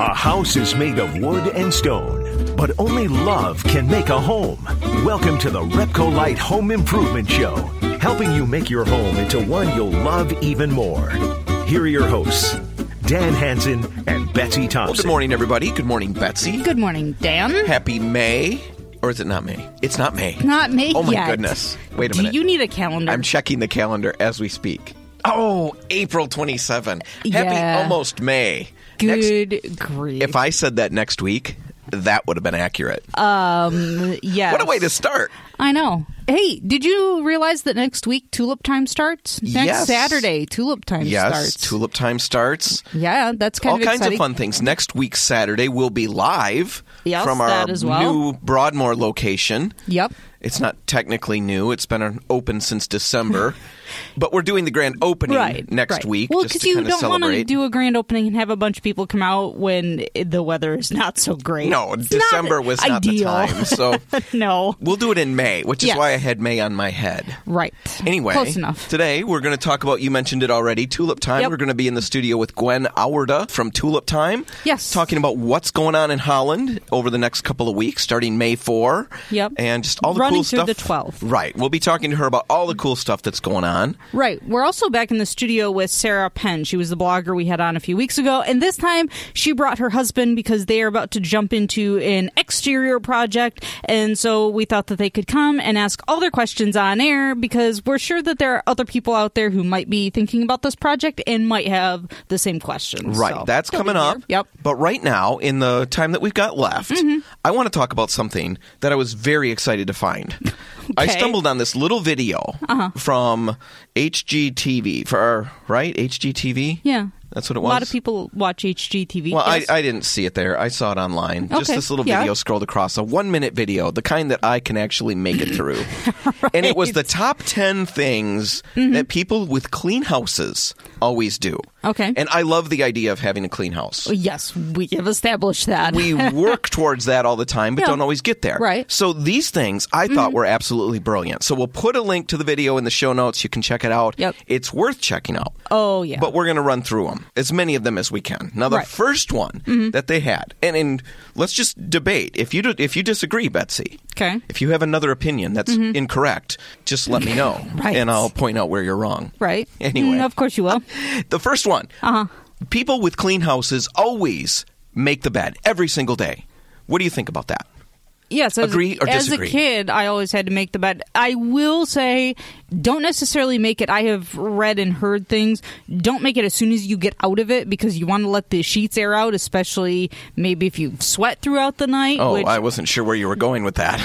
A house is made of wood and stone, but only love can make a home. Welcome to the Repcolite Home Improvement Show, helping you make your home into one you'll love even more. Here are your hosts, Dan Hanson and Betsy Thompson. Well, good morning, everybody. Good morning, Betsy. Good morning, Dan. Happy May. Or is it not May? It's not May. Not May Oh, my yet. goodness. Wait a Do minute. you need a calendar? I'm checking the calendar as we speak. Oh, April 27. Happy Yeah. almost May. Next- Good grief. if I said that next week, that would have been accurate. Um, yeah. what a way to start. I know. Hey, did you realize that next week tulip time starts? Next Yes. Saturday, tulip time Yes, starts. tulip time starts. yeah, that's kind of All of kinds exciting. of fun things. Next week, Saturday, we'll be live Yes, from our well. new Broadmoor location. Yep. It's not technically new. It's been open since December, but we're doing the grand opening Right. next right. week Well, because you don't want to do a grand opening and have a bunch of people come out when the weather is not so great. no, It's December was not the ideal. time, so no. we'll do it in May, which is Yes. why I had May on my head. Right. Anyway, Close enough. today we're going to talk about, you mentioned it already, Tulip Time. Yep. We're going to be in the studio with Gwen Auwerda from Tulip Time. Yes. Talking about what's going on in Holland over the next couple of weeks, starting May 4. Yep. And just all the Running cool stuff. the 12th. Right. We'll be talking to her about all the cool stuff that's going on. Right. We're also back in the studio with Sarah Penn. She was the blogger we had on a few weeks ago. And this time she brought her husband because they are about to jump into an exterior project. And so we thought that they could come and ask all their questions on air because we're sure that there are other people out there who might be thinking about this project and might have the same questions. Right. So That's coming up. Yep. But right now, in the time that we've got left, mm-hmm. I want to talk about something that I was very excited to find. I. Uh-huh. stumbled on this little video from HGTV for our right HGTV. Yeah. That's what it was. A lot of people watch HGTV. Well, yes. I, I didn't see it there. I saw it online. Just this little yeah. video scrolled across, a one minute video, the kind that I can actually make it through. And it was the top 10 things Mm-hmm. that people with clean houses always do. Okay. And I love the idea of having a clean house. Yes, we have established that. We work towards that all the time, but Yeah. don't always get there. Right. Mm-hmm. So these things I thought were absolutely brilliant. So we'll put a link to the video in the show notes. You can check it out. Yep. It's worth checking out. oh, yeah. But we're going to run through them, as many of them as we can. Now, the Right. Mm-hmm. first one that they had, and, and let's just debate. If you do, if you disagree, Betsy, Okay. Mm-hmm. if you have another opinion that's incorrect, just let me know, Right. and I'll point out where you're wrong. Right. Anyway. Mm, of course you will. The first one, Uh huh. people with clean houses always make the bed every single day. What do you think about that? Yes, as, Agree or disagree. as a kid, I always had to make the bed. I will say, don't necessarily make it. I have read and heard things. Don't make it as soon as you get out of it because you want to let the sheets air out, especially maybe if you sweat throughout the night. Oh, which, I wasn't sure where you were going with that.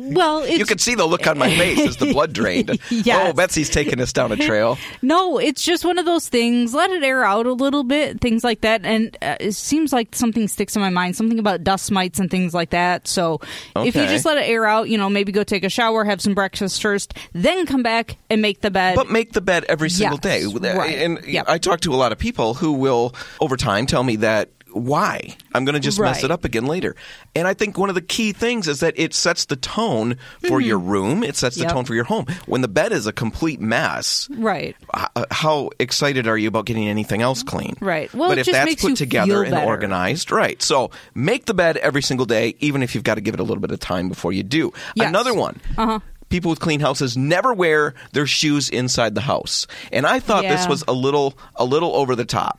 well, it's, you could see the look on my face as the blood drained. Yes. Oh, Betsy's taking us down a trail. No, it's just one of those things. Let it air out a little bit, things like that. And uh, it seems like something sticks in my mind, something about dust mites and things like that. So if you just let it air out, you know, maybe go take a shower, have some breakfast first, then come back and make the bed. But make the bed every single Yes, day. right. And Yep. I talk to a lot of people who will, over time, tell me that why I'm going to just mess it up again later. And I think one of the key things is that it sets the tone for your room. It sets the Mm-hmm. Yep. tone for your home. When the bed is a complete mess, right. h- how excited are you about getting anything else clean? Right. Well, but if just that's put together and organized, right? So make the bed every single day, even if you've got to give it a little bit of time before you do. Yes. Another one. Uh-huh. People with clean houses never wear their shoes inside the house, and I thought this was a little a little over the top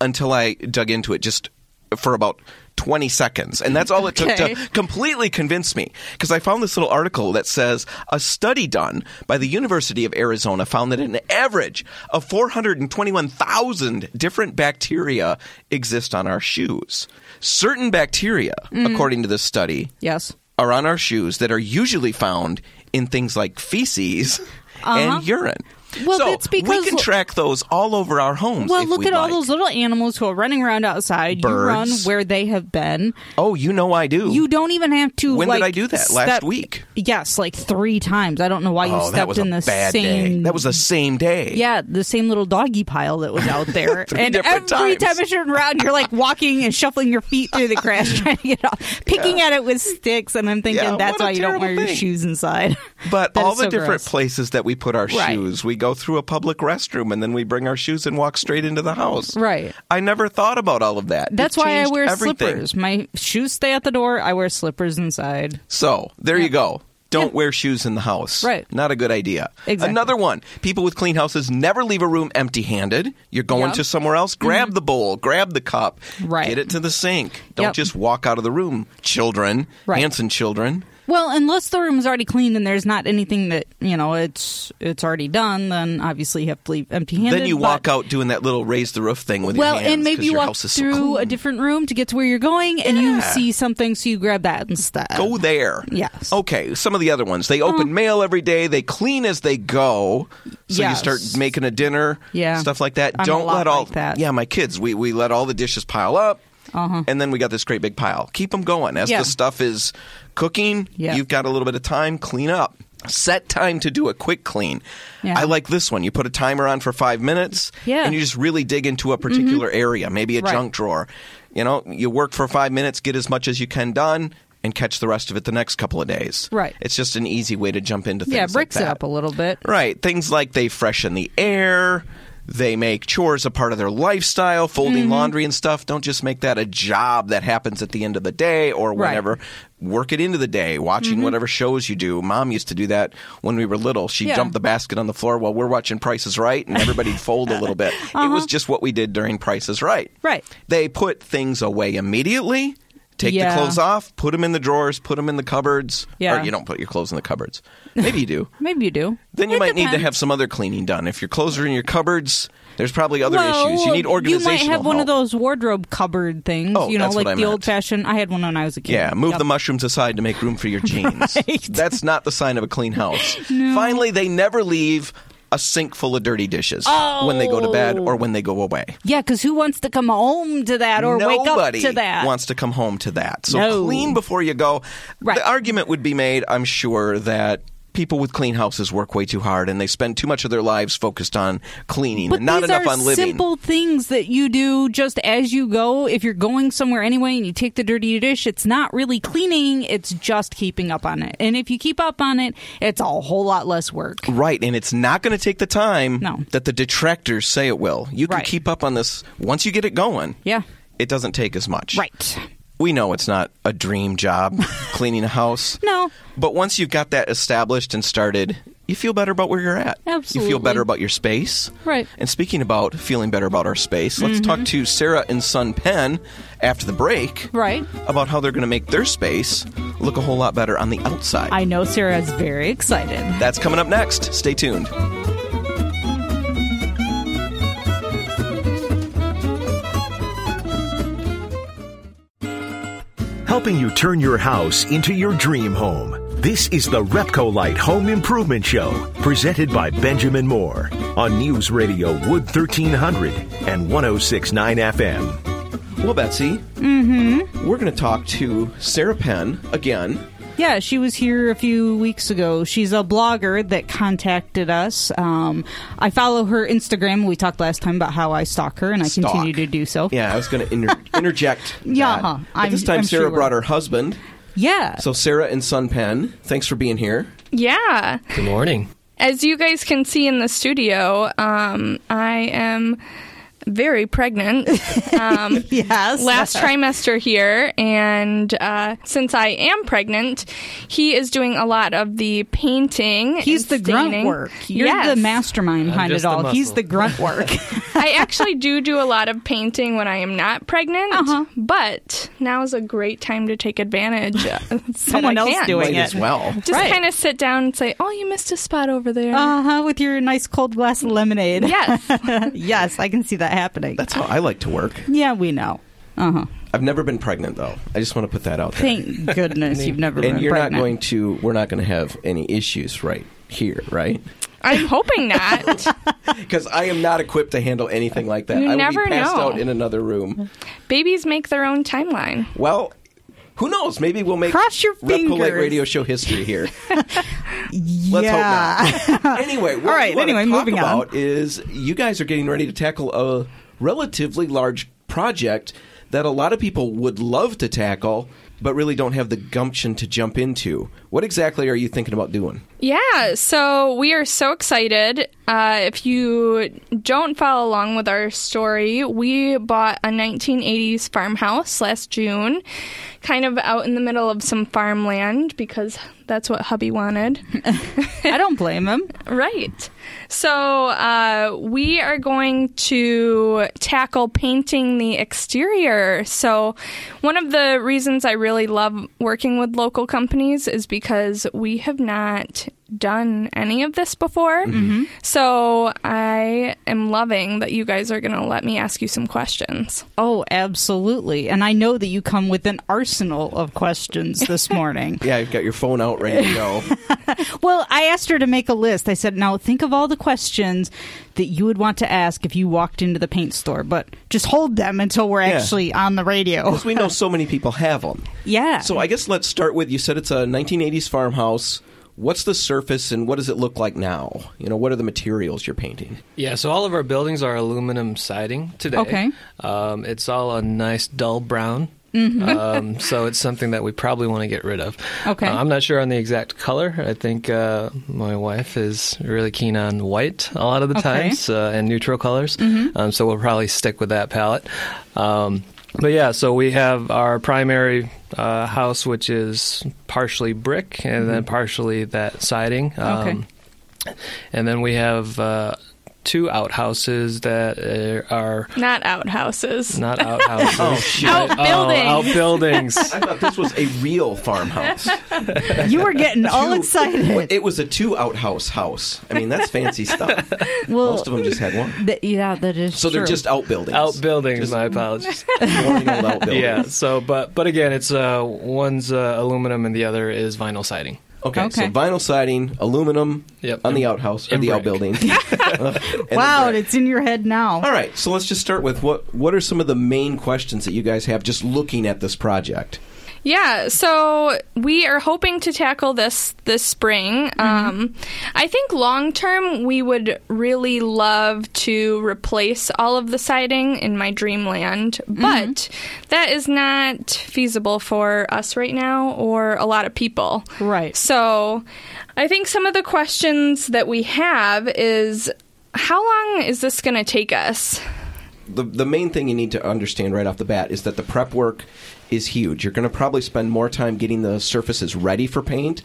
until I dug into it just for about. 20 seconds. And that's all it took Okay. to completely convince me. Because I found this little article that says a study done by the University of Arizona found that an average of 421,000 different bacteria exist on our shoes. Certain bacteria, Mm. according to this study, Yes. are on our shoes that are usually found in things like feces Uh-huh. and urine. Well, so that's because- we can track those all over our homes. Well, look we'd at all those little animals who are running around outside. You run Birds. where they have been. Oh, you know I do. You don't even have to. When did like, I do that? Last step- week. Yes, like three times. I don't know why you oh, stepped in the same. day. That was the same day. Yeah, the same little doggy pile that was out there. And every times. time you turn around, you're like walking and shuffling your feet through the grass trying to get off, picking at it with sticks. And I'm thinking Yeah, that's why you don't wear terrible your shoes inside. But all the so different gross. places that we put our Right. shoes, we go through a public restroom and then we bring our shoes and walk straight into the house. Right. I never thought about all of that. That's why I wear everything. slippers. My shoes stay at the door. I wear slippers inside. So there you go. Don't Yeah. wear shoes in the house. Right. Not a good idea. Exactly. Another one. People with clean houses never leave a room empty handed. You're going Yep. Mm-hmm. to somewhere else, grab the bowl, grab the cup, Right. get it to the sink. Don't Yep. just walk out of the room. Children, Right. Hanson children. Well, unless the room is already cleaned and there's not anything that you know it's it's already done, then obviously you have to leave empty-handed. then you but- walk out doing that little raise the roof thing with Well, your hands. and maybe you walk is so through a different room to get to where you're going, and you see something, so you grab that instead. Go there. Yes. Okay. Some of the other ones. They open oh. mail every day. They clean as they go. So you start making a dinner. Yeah. Stuff like that. I'm Don't let all. like that. Yeah, my kids. We we let all the dishes pile up. Uh-huh. And then we got this great big pile. Keep them going as Yeah. the stuff is cooking. Yeah. You've got a little bit of time. Clean up. Set time to do a quick clean. Yeah. I like this one. You put a timer on for five minutes. Mm-hmm. and you just really dig into a particular area, maybe a Right. junk drawer. You know, you work for five minutes, get as much as you can done, and catch the rest of it the next couple of days. Right. It's just an easy way to jump into things. yeah, like breaks it that. up a little bit. Right. Things like they freshen the air. They make chores a part of their lifestyle, folding Mm-hmm. laundry and stuff. Don't just make that a job that happens at the end of the day or Right. Work it into the day, watching whatever shows you do. Mom used to do that when we were little. She'd Yeah. dump the basket on the floor while we're watching Prices Right, and everybody'd fold a little bit. It was just what we did during Prices Right. Uh-huh. Right. They put things away immediately. Take Yeah. the clothes off, put them in the drawers, put them in the cupboards. Yeah. Or you don't put your clothes in the cupboards. Maybe you do. Maybe you do. Then you It might need to have some other cleaning done. If your clothes are in your cupboards, there's probably other well, issues. You need organizational You might have one of those wardrobe cupboard things. Oh, you know, that's what like I the meant. old fashioned. I had one when I was a kid. Yeah, move Yep. the mushrooms aside to make room for your jeans. Right. That's not the sign of a clean house. Finally, they never leave a sink full of dirty dishes when they go to bed or when they go away. Yeah, because who wants to come home to that or wake up to that? wants to come home to that. So No. clean before you go. Right. The argument would be made, I'm sure, that people with clean houses work way too hard and they spend too much of their lives focused on cleaning But and not enough on living. simple things that you do just as you go. If you're going somewhere anyway and you take the dirty dish, it's not really cleaning, it's just keeping up on it. And if you keep up on it, it's a whole lot less work. Right, and it's not going to take the time No. that the detractors say it will. You can Right. keep up on this once you get it going. Yeah. It doesn't take as much. Right. We know it's not a dream job cleaning a house. No. But once you've got that established and started, you feel better about where you're at. Absolutely. You feel better about your space. Right. Mm-hmm. And speaking about feeling better about our space, let's talk to Sarah and Son Penn after the break Right. about how they're going to make their space look a whole lot better on the outside. I know Sarah's very excited. That's coming up next. Stay tuned. Helping you turn your house into your dream home. This is the Repcolite Home Improvement Show, presented by Benjamin Moore on News Radio Wood 1300 and 1069 FM. Well, Betsy, mm-hmm. we're going to talk to Sarah Penn again. Yeah, she was here a few weeks ago. She's a blogger that contacted us. Um, I follow her Instagram. We talked last time about how I stalk her, and I Stalk. continue to do so. Yeah, I was going to inter- interject. Yeah, that. huh. But this time, I'm Sarah sure. brought her husband. Yeah. So, Sarah and Son Penn, thanks for being here. Yeah. Good morning. As you guys can see in the studio, um, I am very pregnant. Um, yes. last trimester here, and uh, since I am pregnant, he is doing a lot of the painting. He's the and grunt work. You're Yes. the mastermind behind just it the all. He's the grunt work. I actually do do a lot of painting when I am not pregnant, Uh-huh. but now is a great time to take advantage. uh, that Someone else can. doing Might it. as well. Just Right. kind of sit down and say, "Oh, you missed a spot over there." Uh huh. With your nice cold glass of lemonade. yes. yes, I can see that happening. That's how I like to work. yeah, we know. Uh huh. I've never been pregnant, though. I just want to put that out there. Thank goodness you've never been pregnant. and you're pregnant. not going to, we're not going to have any issues right here, right? I'm hoping not. Because I am not equipped to handle anything like that. You I would be passed know. out in another room. Babies make their own timeline. Well, who knows? Maybe we'll make Cross your Repcolite fingers. Radio Show history here. yeah. Let's hope not. anyway, what All right, anyway, moving on. is you guys are getting ready to tackle a relatively large project that a lot of people would love to tackle, but really don't have the gumption to jump into. What exactly are you thinking about doing? Yeah, so we are so excited. Uh, if you don't follow along with our story, we bought a 1980s farmhouse last June, kind of out in the middle of some farmland because that's what hubby wanted. I don't blame him. Right. So uh, we are going to tackle painting the exterior. So one of the reasons I really love working with local companies is because we have not done any of this before. Mm-hmm. So I am loving that you guys are going to let me ask you some questions. Oh, absolutely. And I know that you come with an arsenal of questions this morning. Yeah, you've got your phone out ready to go. well, I asked her to make a list. I said, now think of all the questions that you would want to ask if you walked into the paint store, but just hold them until we're Yeah. actually on the radio. Because we know so many people have them. yeah. So I guess let's start with you said it's a 1980s farmhouse. What's the surface and what does it look like now? You know, what are the materials you're painting? Yeah, so all of our buildings are aluminum siding today. Okay. Um, it's all a nice dull brown. Mm-hmm. Um, so it's something that we probably want to get rid of. Okay. Uh, I'm not sure on the exact color. I think uh, my wife is really keen on white a lot of the Okay. Mm-hmm. times uh, and neutral colors. Um, so we'll probably stick with that palette. Um, but yeah, so we have our primary uh, house, which is partially brick and then partially that siding. Mm-hmm. Um, Okay. and then we have uh, two outhouses that uh, are Not outhouses. not outhouses. Oh, shit. Outbuildings. Oh, outbuildings. I thought this was a real farmhouse. you were getting all Two- excited. It was a two outhouse house. I mean, that's fancy stuff. well, Most of them just had one. th- yeah, that is So they're true. just outbuildings. outbuildings. My apologies. Outbuildings. yeah. So, but but again, it's uh, one's uh, aluminum and the other is vinyl siding. Okay, so vinyl siding, aluminum Yep. on the outhouse or and the brick. outbuilding. And wow, it's in your head now. All right, so let's just start with what what are some of the main questions that you guys have just looking at this project? Yeah, so we are hoping to tackle this this spring. Um, I think long term, we would really love to replace all of the siding in my dreamland, but that is not feasible for us right now or a lot of people. Right. So I think some of the questions that we have is how long is this going to take us? the the main thing you need to understand right off the bat is that the prep work is huge. You're going to probably spend more time getting the surfaces ready for paint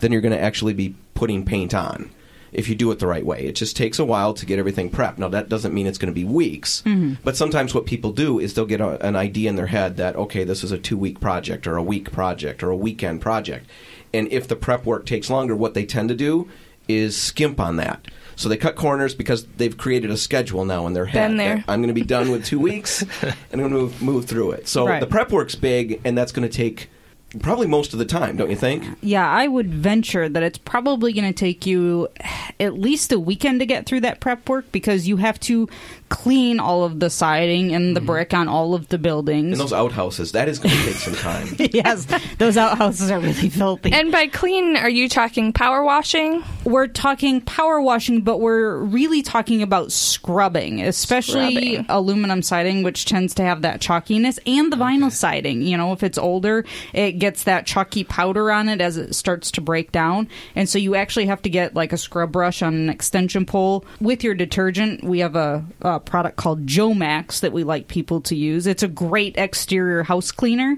than you're going to actually be putting paint on. If you do it the right way, it just takes a while to get everything prepped. Now that doesn't mean it's going to be weeks, mm-hmm. but sometimes what people do is they'll get a, an idea in their head that okay, this is a two week project or a week project or a weekend project, and if the prep work takes longer, what they tend to do is skimp on that. So they cut corners because they've created a schedule now in their head. Been there. I'm going to be done with two weeks, and I'm going to move, move through it. So Right. the prep work's big, and that's going to take probably most of the time, don't you think? Yeah, I would venture that it's probably going to take you at least a weekend to get through that prep work because you have to clean all of the siding and the mm-hmm. brick on all of the buildings. And those outhouses, that is going to take some time. yes, those outhouses are really filthy. And by clean, are you talking power washing? we're talking power washing, but we're really talking about scrubbing, especially Scrubbing. aluminum siding, which tends to have that chalkiness, and the vinyl siding. You know, if it's older, it gets that chalky powder on it as it starts to break down. And so you actually have to get like a scrub brush on an extension pole. With your detergent, we have a, a product called Jomax that we like people to use. It's a great exterior house cleaner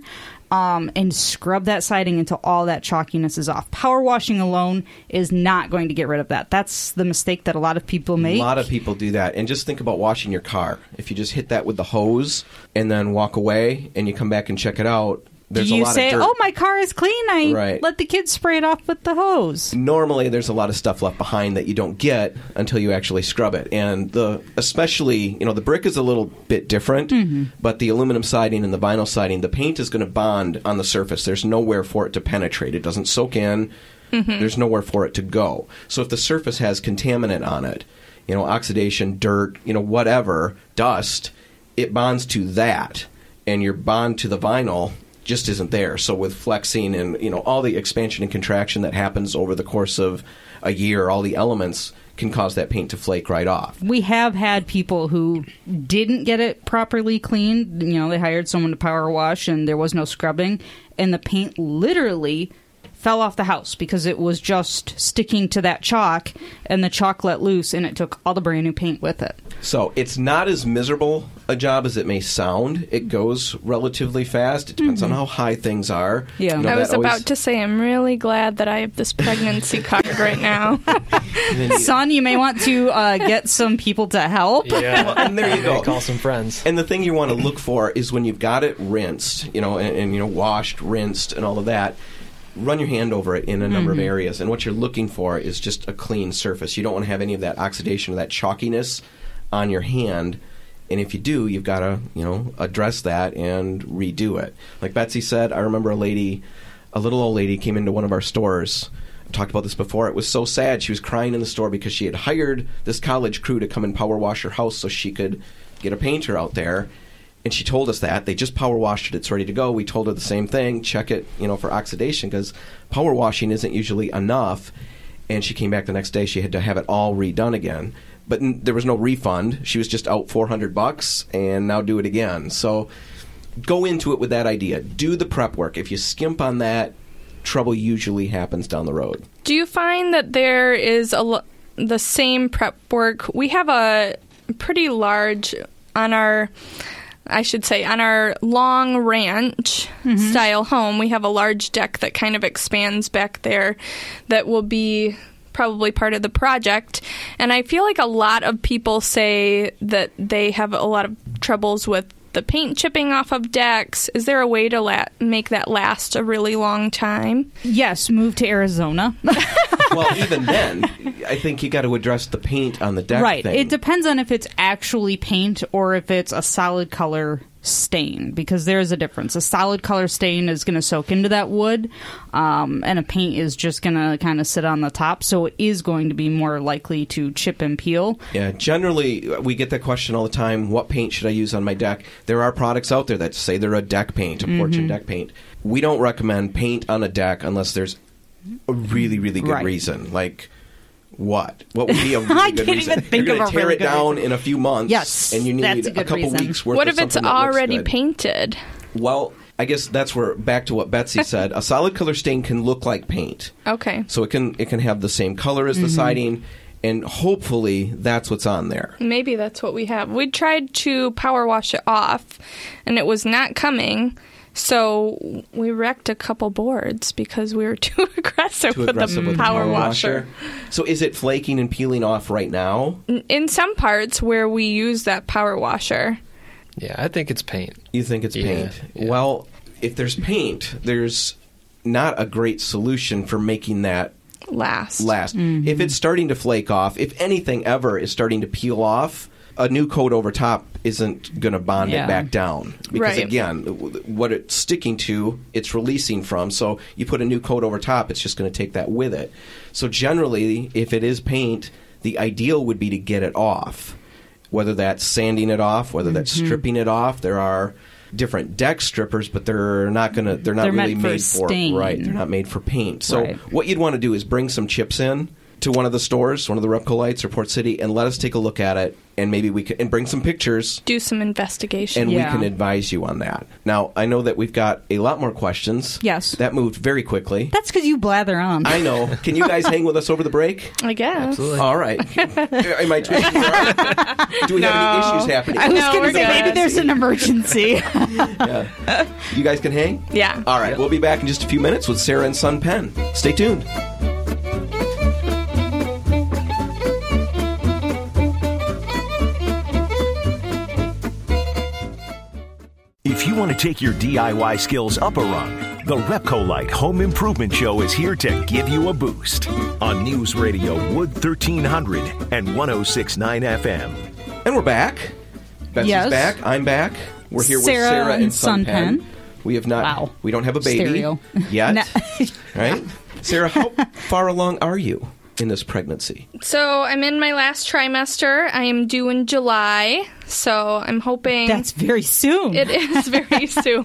um, and scrub that siding until all that chalkiness is off. Power washing alone is not going to get rid of that. That's the mistake that a lot of people make. A lot of people do that. And just think about washing your car. If you just hit that with the hose and then walk away and you come back and check it out, there's Do you say. "Oh, my car is clean. I Right. let the kids spray it off with the hose"? normally there's a lot of stuff left behind that you don't get until you actually scrub it and the especially you know the brick is a little bit different Mm-hmm. but the aluminum siding and the vinyl siding the paint is going to bond on the surface there's nowhere for it to penetrate it doesn't soak in there's nowhere for it to go so if the surface has contaminant on it you know oxidation dirt you know whatever dust it bonds to that and your bond to the vinyl just isn't there. So with flexing and you know all the expansion and contraction that happens over the course of a year, all the elements can cause that paint to flake right off. We have had people who didn't get it properly cleaned. You know, they hired someone to power wash and there was no scrubbing, and the paint literally fell off the house because it was just sticking to that chalk, and the chalk let loose, and it took all the brand new paint with it. So it's not as miserable a job as it may sound. It goes relatively fast. It depends on how high things are. Mm-hmm. Yeah. You know, I was always- about to say, I'm really glad that I have this pregnancy card right now. Son, you may want to uh, get some people to help. Yeah, and there you go. Call some friends. And the thing you want to look for is when you've got it rinsed, you know, and, and you know washed, rinsed, and all of that. Run your hand over it in a number of areas, and what you're looking for is just a clean surface. You don't want to have any of that oxidation or that chalkiness on your hand. And if you do, you've got to, you know, address that and redo it. Like Betsy said, I remember a lady, a little old lady, came into one of our stores. Talked about this before. It was so sad. She was crying in the store because she had hired this college crew to come and power wash her house so she could get a painter out there. And she told us that they just power washed it; it's ready to go. We told her the same thing: check it, you know, for oxidation because power washing isn't usually enough. And she came back the next day; she had to have it all redone again. But n- there was no refund. She was just out four hundred bucks, and now do it again. So go into it with that idea. Do the prep work. If you skimp on that, trouble usually happens down the road. Do you find that there is a l- the same prep work? We have a pretty large on our I should say on our long ranch mm-hmm. style home, we have a large deck that kind of expands back there that will be probably part of the project. And I feel like a lot of people say that they have a lot of troubles with the paint chipping off of decks. Is there a way to la- make that last a really long time? Yes, move to Arizona. well, even then, I think you got to address the paint on the deck. right. thing. It depends on if it's actually paint or if it's a solid color stain because there is a difference. A solid color stain is going to soak into that wood, um, and a paint is just going to kind of sit on the top, so it is going to be more likely to chip and peel. Yeah, generally we get that question all the time. What paint should I use on my deck? There are products out there that say they're a deck paint, a porch Mm-hmm. and deck paint. We don't recommend paint on a deck unless there's a really, really good Right. reason. Like what? What would be a really I good can't reason? even think You're gonna of a tear really it good down reason. in a few months. Yes, and you need that's a good couple reason. weeks worth. what of if it's something that looks already good. painted? Well, I guess that's where back to what Betsy said. A solid color stain can look like paint. Okay. So it can it can have the same color as the Mm-hmm. siding, and hopefully that's what's on there. Maybe that's what we have. We tried to power wash it off, and it was not coming. So we wrecked a couple boards because we were too aggressive, Too with, the with the power, washer. So is it flaking and peeling off right now? In some parts where we use that power washer, Yeah, I think it's paint. You think it's Yeah, paint? yeah. Well, if there's paint, there's not a great solution for making that last. last. Mm-hmm. If it's starting to flake off, if anything ever is starting to peel off, a new coat over top isn't going to bond Yeah. it back down because Right. again, what it's sticking to, it's releasing from. So you put a new coat over top, it's just going to take that with it. So generally, if it is paint, the ideal would be to get it off. Whether that's sanding it off, whether that's Mm-hmm. stripping it off, there are different deck strippers, but they're not going to. They're not They're really for made for stain. right. They're not made for paint. So Right. what you'd want to do is bring some chips in to one of the stores, one of the Repcolites or Port City, and let us take a look at it, and maybe we can and bring some pictures, Do some investigation. and Yeah. we can advise you on that. Now I know that we've got a lot more questions. Yes. that moved very quickly. That's because you blather on. I know. Can you guys hang with us over the break? I guess. Absolutely. All right. Am I twisting? Do we have any issues happening? I was No, going to say maybe there's an emergency. You guys can hang? Yeah. All right. We'll be back in just a few minutes with Sarah and Sun Pen. Stay tuned. Take your DIY skills up a rung, the Repcolite Home Improvement Show is here to give you a boost on News Radio Wood 1300 and 1069 FM. And we're back. Betsy's Yes. back. I'm back. We're here Sarah with Sarah and, and Sun Sun Pen. Pen. We have not. Wow. We don't have a baby Stereo. yet. No. right? Sarah, how far along are you? In this pregnancy? So I'm in my last trimester. I am due in July. So I'm hoping That's very soon. it is very soon.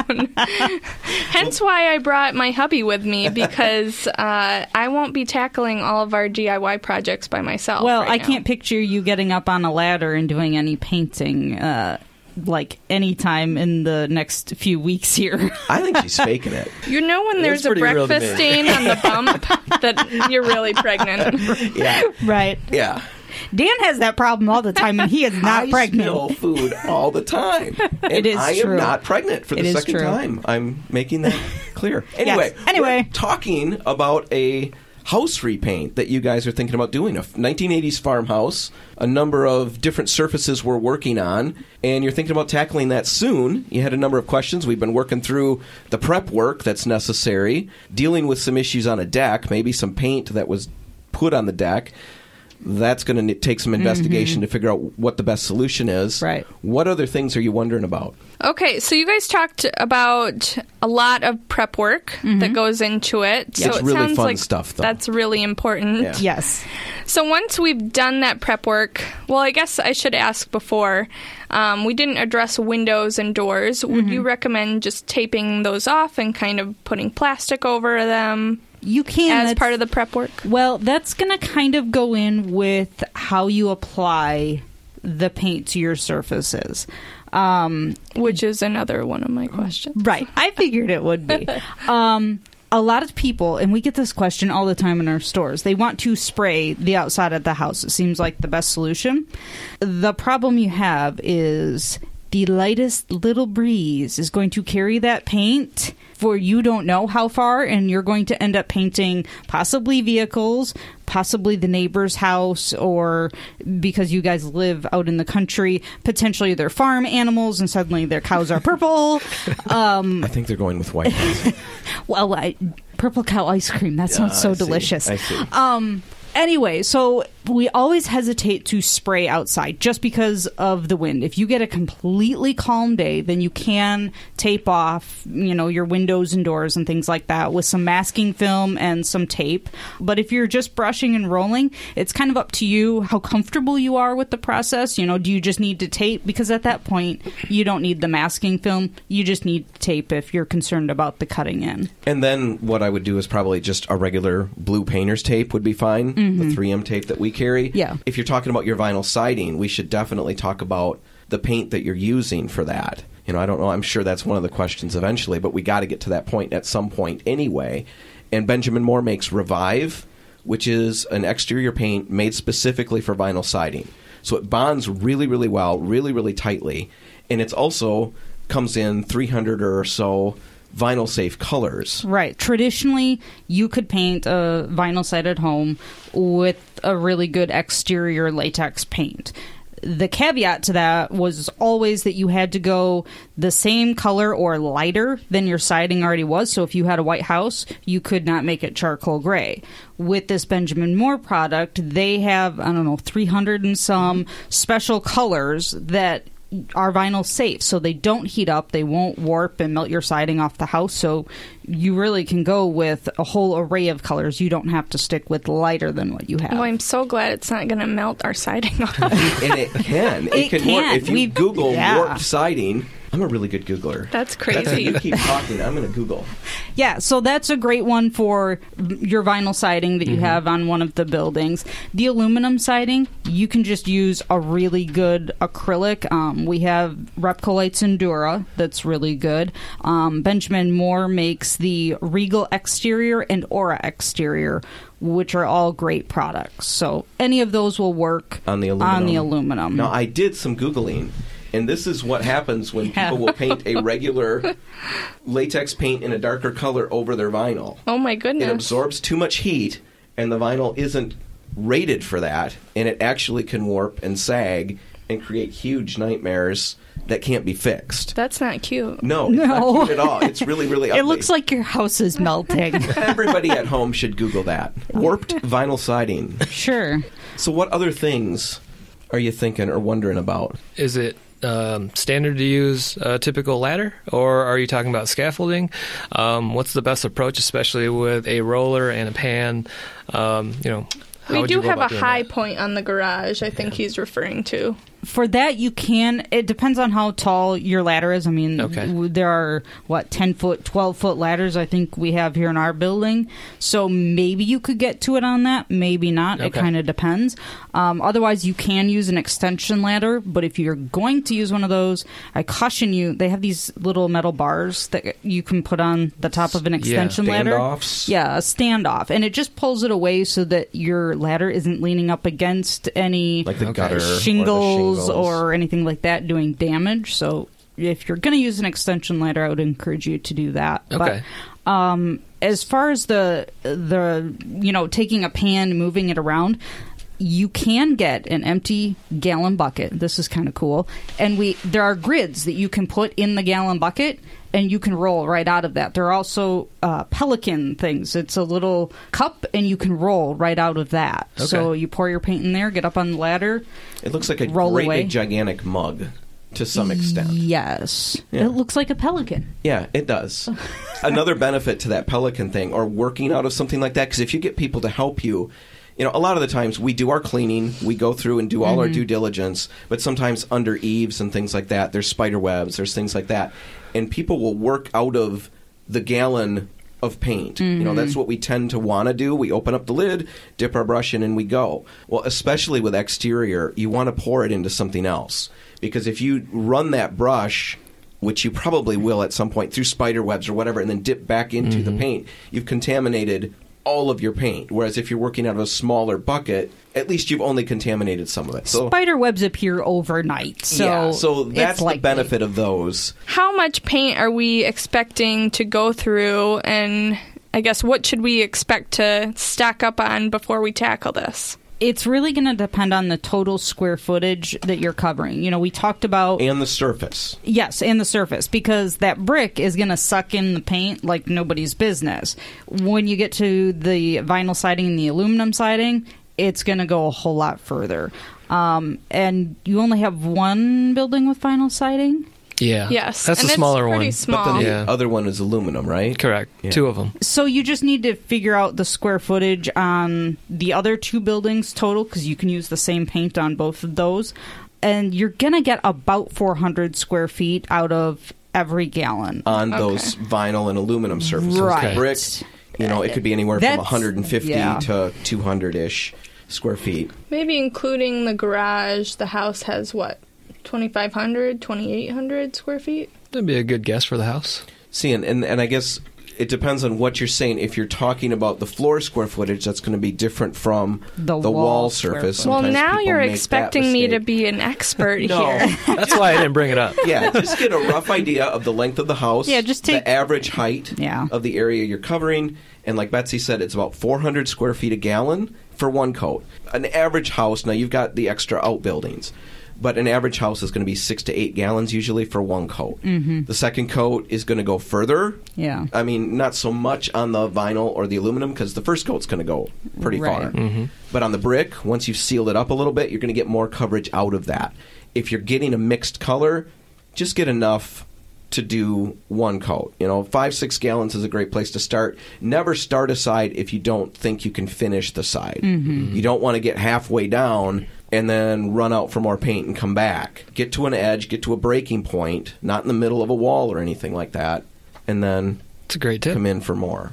Hence why I brought my hubby with me because uh, I won't be tackling all of our DIY projects by myself. well, right I now. can't picture you getting up on a ladder and doing any painting. Uh, like anytime in the next few weeks here. I think she's faking it. You know when That's there's a pretty real to breakfast stain on the bump that you're really pregnant. Yeah, right. yeah. Dan has that problem all the time, and he is not I pregnant. spill food all the time. And It is I am true. not pregnant for the second true. time. I'm making that clear. Anyway, Anyway. we're talking about a house repaint that you guys are thinking about doing. A 1980s farmhouse, a number of different surfaces we're working on, and you're thinking about tackling that soon. You had a number of questions. We've been working through the prep work that's necessary, dealing with some issues on a deck, maybe some paint that was put on the deck. That's going to take some investigation to figure out what the best solution is. Mm-hmm. Right. What other things are you wondering about? Okay, so you guys talked about a lot of prep work that goes into it. So It's it really sounds fun like stuff, though. That's really important. Yeah. Yes. So once we've done that prep work, well, I guess I should ask before. Um, we didn't address windows and doors. Would you recommend just taping those off and kind of putting plastic over them You can as part of the prep work? Well, that's going to kind of go in with how you apply the paint to your surfaces. Um, Which is another one of my questions. right. I figured it would be. Um, a lot of people, and we get this question all the time in our stores, they want to spray the outside of the house. It seems like the best solution. The problem you have is the lightest little breeze is going to carry that paint for you don't know how far, and you're going to end up painting possibly vehicles, possibly the neighbor's house, or because you guys live out in the country, potentially their farm animals, and suddenly their cows are purple. um, I think they're going with white well, I, purple cow ice cream. That sounds so I see. delicious. I see. Um. Anyway, so we always hesitate to spray outside just because of the wind. If you get a completely calm day, then you can tape off, you know, your windows and doors and things like that with some masking film and some tape. But if you're just brushing and rolling, it's kind of up to you how comfortable you are with the process. You know, do you just need to tape? Because at that point, you don't need the masking film. You just need tape if you're concerned about the cutting in. And then what I would do is probably just a regular blue painter's tape would be fine. The mm-hmm. 3M tape that we carry. Yeah. If you're talking about your vinyl siding, we should definitely talk about the paint that you're using for that. You know, I don't know. I'm sure that's one of the questions eventually, but we got to get to that point at some point anyway. And Benjamin Moore makes Revive, which is an exterior paint made specifically for vinyl siding. So it bonds really, really well, really, really tightly, and it's also comes in 300 or so vinyl safe colors. Right. Traditionally, you could paint a vinyl sided home with a really good exterior latex paint. The caveat to that was always that you had to go the same color or lighter than your siding already was. So if you had a white house, you could not make it charcoal gray. With this Benjamin Moore product, they have, I don't know, 300 and some special colors that are vinyl safe so they don't heat up they won't warp and melt your siding off the house so you really can go with a whole array of colors you don't have to stick with lighter than what you have Well, I'm so glad it's not going to melt our siding off. and it can. It, It can, can. work. If you We've- Google yeah. warped siding, I'm a really good Googler. That's That's crazy. you keep talking. I'm going to Google. yeah so that's a great one for your vinyl siding that you have on one of the buildings the aluminum siding you can just use a really good acrylic um, we have repcolites endura that's really good um, benjamin moore makes the regal exterior and aura exterior which are all great products so any of those will work on the aluminum. on the aluminum Now, I did some Googling, and this is what happens when Yeah. people will paint a regular latex paint in a darker color over their vinyl. oh my goodness. It absorbs too much heat, and the vinyl isn't rated for that, and it actually can warp and sag and create huge nightmares that can't be fixed. That's not cute. No, it's No. not cute at all. It's really, really ugly. it looks like your house is melting Everybody at home should Google that. Warped vinyl siding. sure So, what other things are you thinking or wondering about? Is it um, standard to use a typical ladder, or are you talking about scaffolding? Um, what's the best approach, especially with a roller and a pan? Um, you know, we do have a high that? point on the garage. I think he's referring to. For that, you can. It depends on how tall your ladder is. I mean, Okay. there are what ten foot, twelve foot ladders. I think we have here in our building. So maybe you could get to it on that. Maybe not. It kind of depends. Um, otherwise, you can use an extension ladder. But if you're going to use one of those, I caution you. They have these little metal bars that you can put on the top of an extension ladder. Standoffs? Yeah, a standoff, and it just pulls it away so that your ladder isn't leaning up against any Like the Okay. gutter, shingles, or anything like that doing damage. So if you're going to use an extension ladder, I would encourage you to do that. Okay. But um, as far as the the you know taking a pan moving it around. You can get an empty gallon bucket. This is kind of cool. And we there are grids that you can put in the gallon bucket and you can roll right out of that. There are also uh, pelican things. It's a little cup and you can roll right out of that. So you pour your paint in there, get up on the ladder, It looks like a Roll great away. big gigantic mug to some extent. Yes. Yeah. It looks like a pelican. Yeah, it does. Another benefit to that Pelican thing or working out of something like that, because if you get people to help you, you know, a lot of the times we do our cleaning, we go through and do all our mm-hmm. due diligence, but sometimes under eaves and things like that, there's spider webs, there's things like that. And people will work out of the gallon of paint. You know, that's mm-hmm. what we tend to want to do. We open up the lid, dip our brush in, and we go. Well, especially with exterior, you want to pour it into something else. Because if you run that brush which you probably will at some point through spider webs or whatever, and then dip back into the mm-hmm. paint, you've contaminated all of your paint. Whereas if you're working out of a smaller bucket, at least you've only contaminated some of it. So, Spider webs appear overnight. So, yeah, so that's the benefit of those. How much paint are we expecting to go through, and I guess what should we expect to stack up on before we tackle this? It's really going to depend on the total square footage that you're covering. You know, we talked about And the surface. Yes, and the surface because that brick is going to suck in the paint like nobody's business. When you get to the vinyl siding and the aluminum siding, it's going to go a whole lot further. Um, and you only have one building with vinyl siding. Yeah. Yes, That's and the it's smaller pretty one. small. But then Yeah. the other one is aluminum, right? Correct. Yeah. Two of them. So you just need to figure out the square footage on the other two buildings total because you can use the same paint on both of those. And you're going to get about 400 square feet out of every gallon. On Okay. those vinyl and aluminum surfaces. Right. Brick, you know, it could be anywhere from 150 yeah. to 200 ish square feet. Maybe including the garage, the house has what? 2,500, 2,800 square feet? That'd be a good guess for the house. See, and, and, and I guess it depends on what you're saying. If you're talking about the floor square footage, that's going to be different from The wall, wall surface. footage. well, now you're expecting me to be an expert No. here. That's why I didn't bring it up. yeah, just get a rough idea of the length of the house. Yeah, just take- the average height Yeah. of the area you're covering, and like Betsy said, it's about 400 square feet a gallon for one coat. An average house. Now you've got the extra outbuildings. But an average house is going to be six to eight gallons usually for one coat. Mm-hmm. The second coat is going to go further. Yeah. I mean, not so much on the vinyl or the aluminum because the first coat's going to go pretty Right. far. But on the brick, once you've sealed it up a little bit, you're going to get more coverage out of that. If you're getting a mixed color, just get enough to do one coat. You know, five, six gallons is a great place to start. Never start a side if you don't think you can finish the side. You don't want to get halfway down and then run out for more paint and come back. Get to an edge, get to a breaking point, not in the middle of a wall or anything like that, and then It's a great tip. come in for more.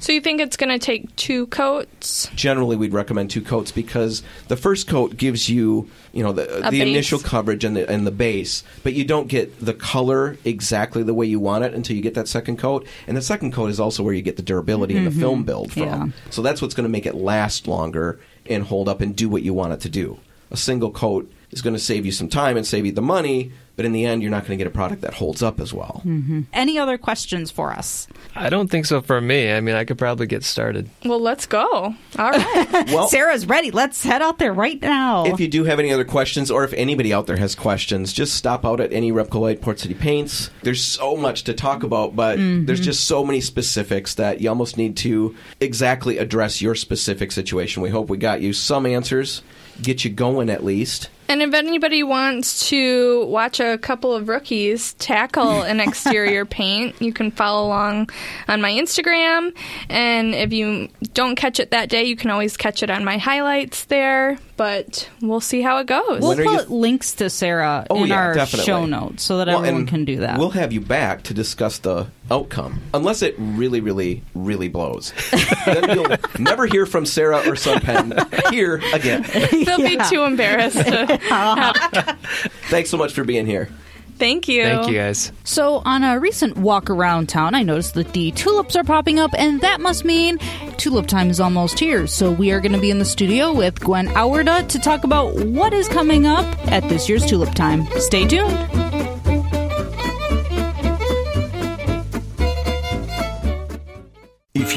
so you think it's going to take two coats? Generally, we'd recommend two coats because the first coat gives you, you know, the, the initial coverage and the and the base, but you don't get the color exactly the way you want it until you get that second coat. And the second coat is also where you get the durability and the film mm-hmm. build from. Yeah. So that's what's going to make it last longer and hold up and do what you want it to do. A single coat is going to save you some time and save you the money, but in the end, you're not going to get a product that holds up as well. Mm-hmm. Any other questions for us? I don't think so for me. I mean, I could probably get started. Well, let's go. All right. Well, Sarah's ready. Let's head out there right now. If you do have any other questions, or if anybody out there has questions, just stop out at any Repcolite Port City Paints. There's so much to talk about, but mm-hmm. there's just so many specifics that you almost need to exactly address your specific situation. We hope we got you some answers, get you going at least. And if anybody wants to watch a couple of rookies tackle an exterior paint, you can follow along on my Instagram. And if you don't catch it that day, you can always catch it on my highlights there. But we'll see how it goes. We'll When are you- put links to Sarah Oh, in yeah, our definitely. show notes so that Well, everyone can do that. We'll have you back to discuss the outcome, unless it really, really, really blows. then you'll never hear from Sarah or Sunpen here again. They'll be too embarrassed to. Thanks so much for being here. Thank you. Thank you guys. So, on a recent walk around town, I noticed that the tulips are popping up, and that must mean tulip time is almost here. So, we are going to be in the studio with Gwen Auwerda to talk about what is coming up at this year's tulip time. Stay tuned.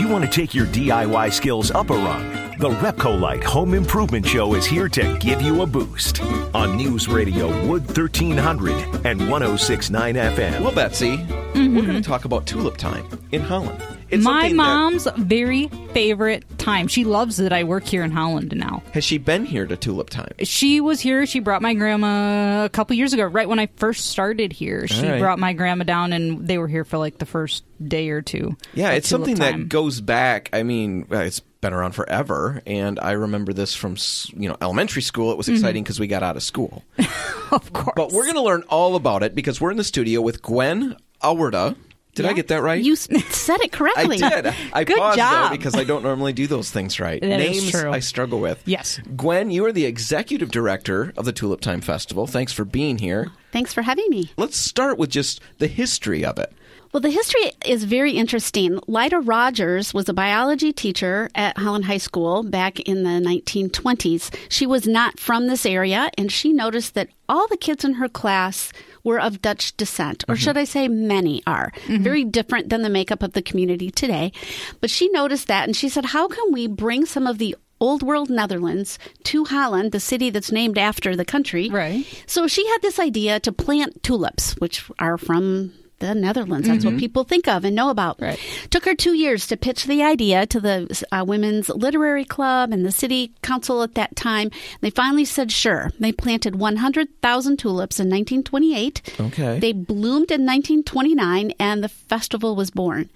You want to take your DIY skills up a rung, the Repcolite Home Improvement Show is here to give you a boost on News Radio Wood 1300 and 1069 FM. Well, Betsy, we're going to mm-hmm. talk about tulip time in Holland. It's My something that- mom's very favorite time. She loves that I work here in Holland now. has she been here to tulip time? She was here. She brought my grandma a couple years ago, right when I first started here. She All right. brought my grandma down, and they were here for like the first day or two. Yeah, it's tulip something time. that goes back. I mean, uh, it's been around forever, and I remember this from you know elementary school. It was exciting because we got out of school. of course. But we're going to learn all about it because we're in the studio with Gwen Auwerda. Did I get that right? You said it correctly. I did. I Good paused though job. because I don't normally do those things right. That Names. I struggle with. Yes. Gwen, you are the executive director of the Tulip Time Festival. Thanks for being here. Thanks for having me. Let's start with just the history of it. Well, the history is very interesting. Lida Rogers was a biology teacher at Holland High School back in the 1920s. She was not from this area, and she noticed that all the kids in her class were of Dutch descent, or mm-hmm. should I say, many are. Mm-hmm. Very different than the makeup of the community today. But she noticed that, and she said, How can we bring some of the Old World Netherlands to Holland, the city that's named after the country? Right. So she had this idea to plant tulips, which are from the Netherlands. That's what people think of and know about. Right. Took her two years to pitch the idea to the uh, Women's Literary Club and the City Council at that time. They finally said sure. They planted 100,000 tulips in 1928. Okay. They bloomed in 1929, and the festival was born.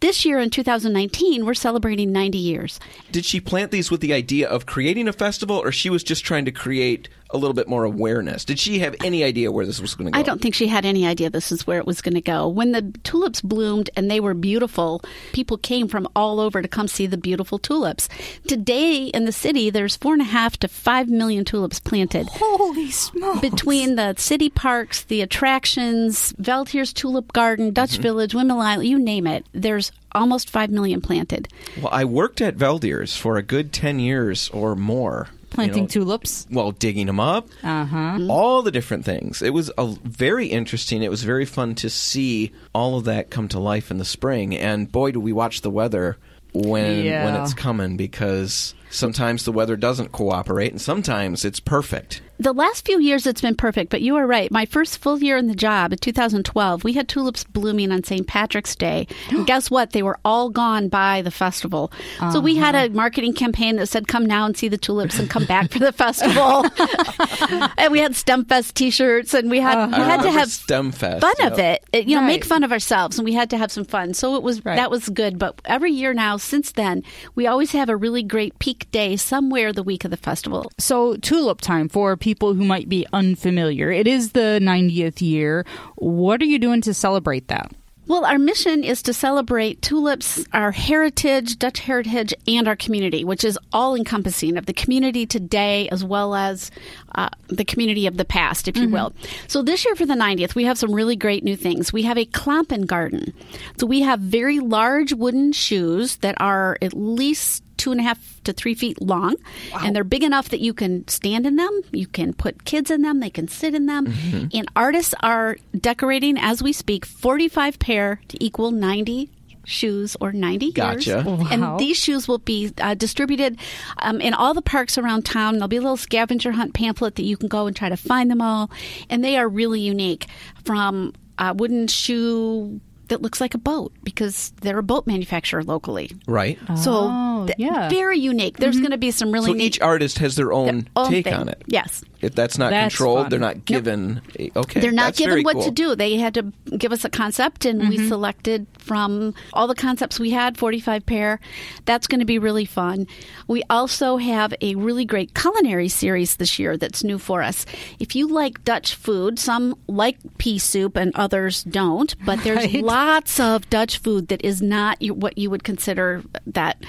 This year in 2019, we're celebrating 90 years. Did she plant these with the idea of creating a festival, or she was just trying to create a little bit more awareness? Did she have any idea where this was going to go? I don't think she had any idea this is where it was going to go. When the tulips bloomed and they were beautiful, people came from all over to come see the beautiful tulips. Today in the city, there's four and a half to five million tulips planted. Holy smokes! Between the city parks, the attractions, Veldheer's Tulip Garden, Dutch Mm-hmm. Village, Windmill Island, you name it, there's almost five million planted. Well, I worked at Veldheer's for a good 10 years or more. You planting know, tulips. Well, digging them up, Uh huh. all the different things. It was a, very interesting. It was very fun to see all of that come to life in the spring. And boy, do we watch the weather when when it's coming because sometimes the weather doesn't cooperate and sometimes it's perfect. The last few years it's been perfect, but you are right. My first full year in the job in 2012, we had tulips blooming on St. Patrick's Day. And guess what? They were all gone by the festival. So we had a uh-huh. marketing campaign that said, come now and see the tulips and come back for the festival. and we had STEMFest t shirts and we had, we I had to have STEM Fest. fun of it. It- You know, make fun of ourselves, and we had to have some fun. So it was Right. that was good. But every year now, since then, we always have a really great peak day somewhere the week of the festival. So, tulip time for people who might be unfamiliar. It is the 90th year. What are you doing to celebrate that? Well, our mission is to celebrate tulips, our heritage, Dutch heritage, and our community, which is all encompassing of the community today as well as uh, the community of the past, if you will. So this year for the 90th, we have some really great new things. We have a Klompen garden. So we have very large wooden shoes that are at least two and a half to three feet long, and they're big enough that you can stand in them. You can put kids in them. They can sit in them. And artists are decorating as we speak 45 pair to equal 90 shoes or 90 Gotcha. years. Wow. And these shoes will be uh, distributed um, in all the parks around town. There'll be a little scavenger hunt pamphlet that you can go and try to find them all. And they are really unique from a wooden shoe that looks like a boat because they're a boat manufacturer locally. Right. So Oh, Oh, yeah. Very unique. There's mm-hmm. going to be some really So neat each artist has their own own take thing. on it. Yes. If that's not That's controlled, fun. they're not given. a- okay, They're not that's very given what cool. to do. They had to give us a concept, and we mm-hmm. selected from all the concepts we had, 45 pair. That's going to be really fun. We also have a really great culinary series this year that's new for us. If you like Dutch food, some like pea soup and others don't, but there's Right. lots of Dutch food that is not what you would consider that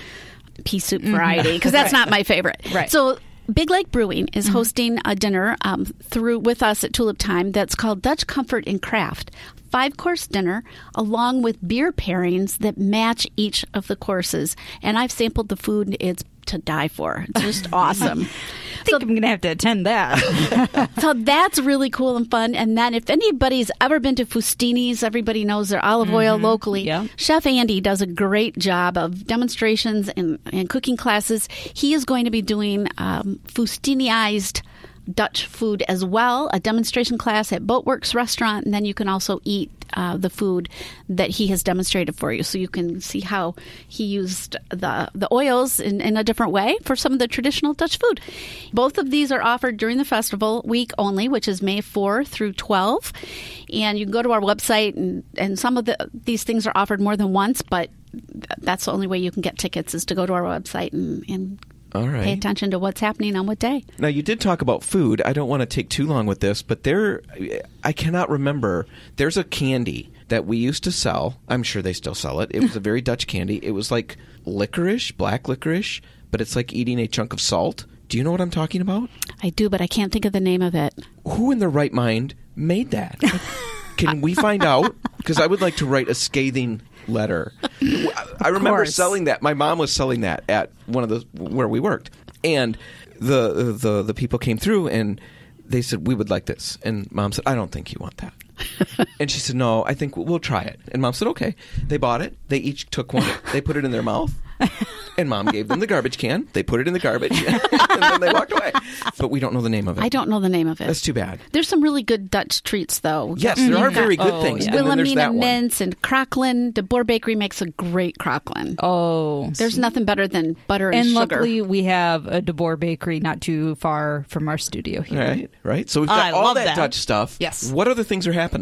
pea soup variety, mm-hmm. because that's not my favorite. Right. So Big Lake Brewing is hosting a dinner um, through with us at Tulip Time that's called Dutch Comfort and Craft. Five course dinner along with beer pairings that match each of the courses. And I've sampled the food. It's to die for. It's just awesome. I think I'm going to have to attend that. So that's really cool and fun. And then if anybody's ever been to Fustini's, everybody knows their olive oil locally. Yeah. Chef Andy does a great job of demonstrations and, and cooking classes. He is going to be doing um, Fustiniized Dutch food as well, a demonstration class at Boatwerks Restaurant, and then you can also eat uh, the food that he has demonstrated for you, so you can see how he used the the oils in, in a different way for some of the traditional Dutch food. Both of these are offered during the festival week only, which is May 4 through 12, and you can go to our website, and, and some of the these things are offered more than once, but that's the only way you can get tickets is to go to our website and, and All right. pay attention to what's happening on what day. Now you did talk about food. I don't want to take too long with this, but there, I cannot remember. There's a candy that we used to sell. I'm sure they still sell it. It was a very Dutch candy. It was like licorice, black licorice, but it's like eating a chunk of salt. Do you know what I'm talking about? I do, but I can't think of the name of it. Who in their right mind made that? Can we find out? Because I would like to write a scathing letter. I remember course. selling that. My mom was selling that at one of the where we worked, and the the the people came through and they said we would like this, and mom said I don't think you want that. and she said, "No, I think we'll try it." And mom said, "Okay." They bought it. They each took one. They put it in their mouth. And mom gave them the garbage can. They put it in the garbage, and then they walked away. But we don't know the name of it. I don't know the name of it. That's too bad. There's some really good Dutch treats, though. Yes, there are very good Oh, things. yeah. And Wilhelmina that one. mince and crocklin. De Boer Bakery makes a great crocklin. oh. There's nothing better than butter and, and sugar. luckily, we have a De Boer bakery not too far from our studio here. Right, right. So we've oh, got I all that, that. Dutch stuff. Yes. What other things are happening?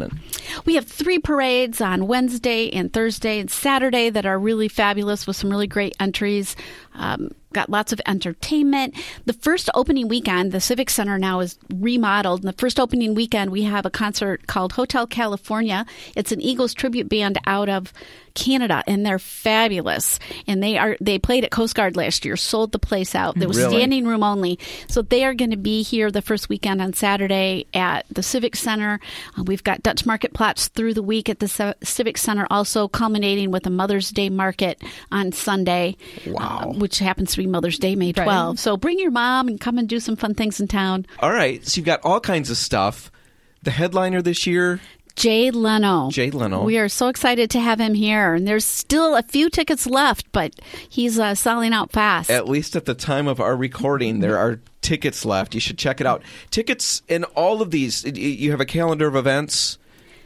We have three parades on Wednesday and Thursday and Saturday that are really fabulous with some really great entries. Um, got lots of entertainment. The first opening weekend, the Civic Center now is remodeled. And the first opening weekend, we have a concert called Hotel California. It's an Eagles tribute band out of Canada, and they're fabulous. And they are they played at Coast Guard last year, sold the place out. There was Really? standing room only. So they are going to be here the first weekend on Saturday at the Civic Center. Uh, we've got Dutch Marktplaats through the week at the Ci- Civic Center, also culminating with a Mother's Day market on Sunday. Wow. uh, which happens to be Mother's Day, May Right. 12. So bring your mom and come and do some fun things in town. All right. So you've got all kinds of stuff. The headliner this year, Jay Leno. Jay Leno. We are so excited to have him here. And there's still a few tickets left, but he's uh, selling out fast. at least at the time of our recording, there are tickets left. You should check it out. Tickets in all of these. You have a calendar of events.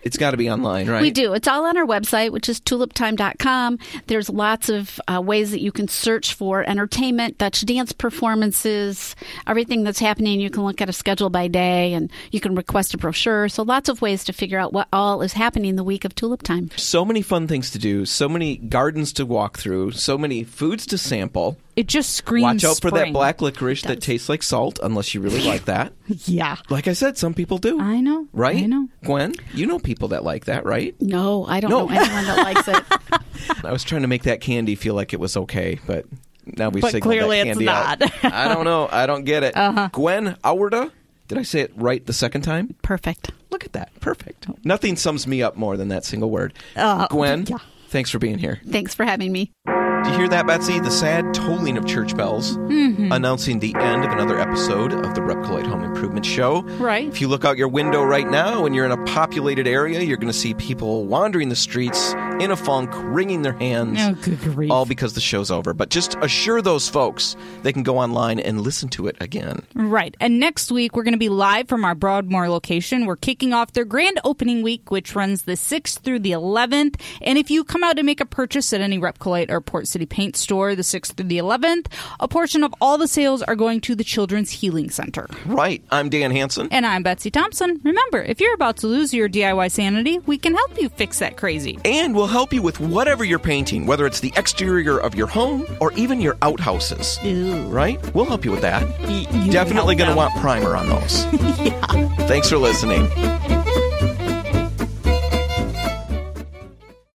It's got to be online, right? We do. It's all on our website, which is tuliptime.com. There's lots of uh, ways that you can search for entertainment, Dutch dance performances, everything that's happening. You can look at a schedule by day and you can request a brochure. So lots of ways to figure out what all is happening the week of Tulip Time. So many fun things to do. So many gardens to walk through. So many foods to sample. It just screams. Watch out for that black licorice that tastes like salt, unless you really like that. Yeah. Like I said, some people do. I know. Right? I know. Gwen, you know people that like that, right? No, I don't No. know anyone that likes it. I was trying to make that candy feel like it was okay, but now we But signaled clearly that it's candy out. not. I don't know. I don't get it. Uh-huh. Gwen Auwerda. Did I say it right the second time? Perfect. Look at that. Perfect. Nothing sums me up more than that single word. Uh, Gwen, yeah. thanks for being here. Thanks for having me. Did you hear that, Betsy? The sad tolling of church bells mm-hmm. announcing the end of another episode of the Repcolite Home Improvement Show. Right. If you look out your window right now and you're in a populated area, you're going to see people wandering the streets in a funk, wringing their hands. Oh, good grief. All because the show's over. But just assure those folks they can go online and listen to it again. Right. And next week, we're going to be live from our Broadmoor location. We're kicking off their grand opening week, which runs the 6th through the 11th. And if you come out and make a purchase at any Repcolite or Port City Paint store the 6th through the 11th, a portion of all the sales are going to the Children's Healing Center. Right. I'm Dan Hanson. And I'm Betsy Thompson. Remember, if you're about to lose your DIY sanity, we can help you fix that crazy. And we'll help you with whatever you're painting, whether it's the exterior of your home or even your outhouses. Ew. Right? We'll help you with that. Y- Definitely going to want primer on those. yeah. Thanks for listening.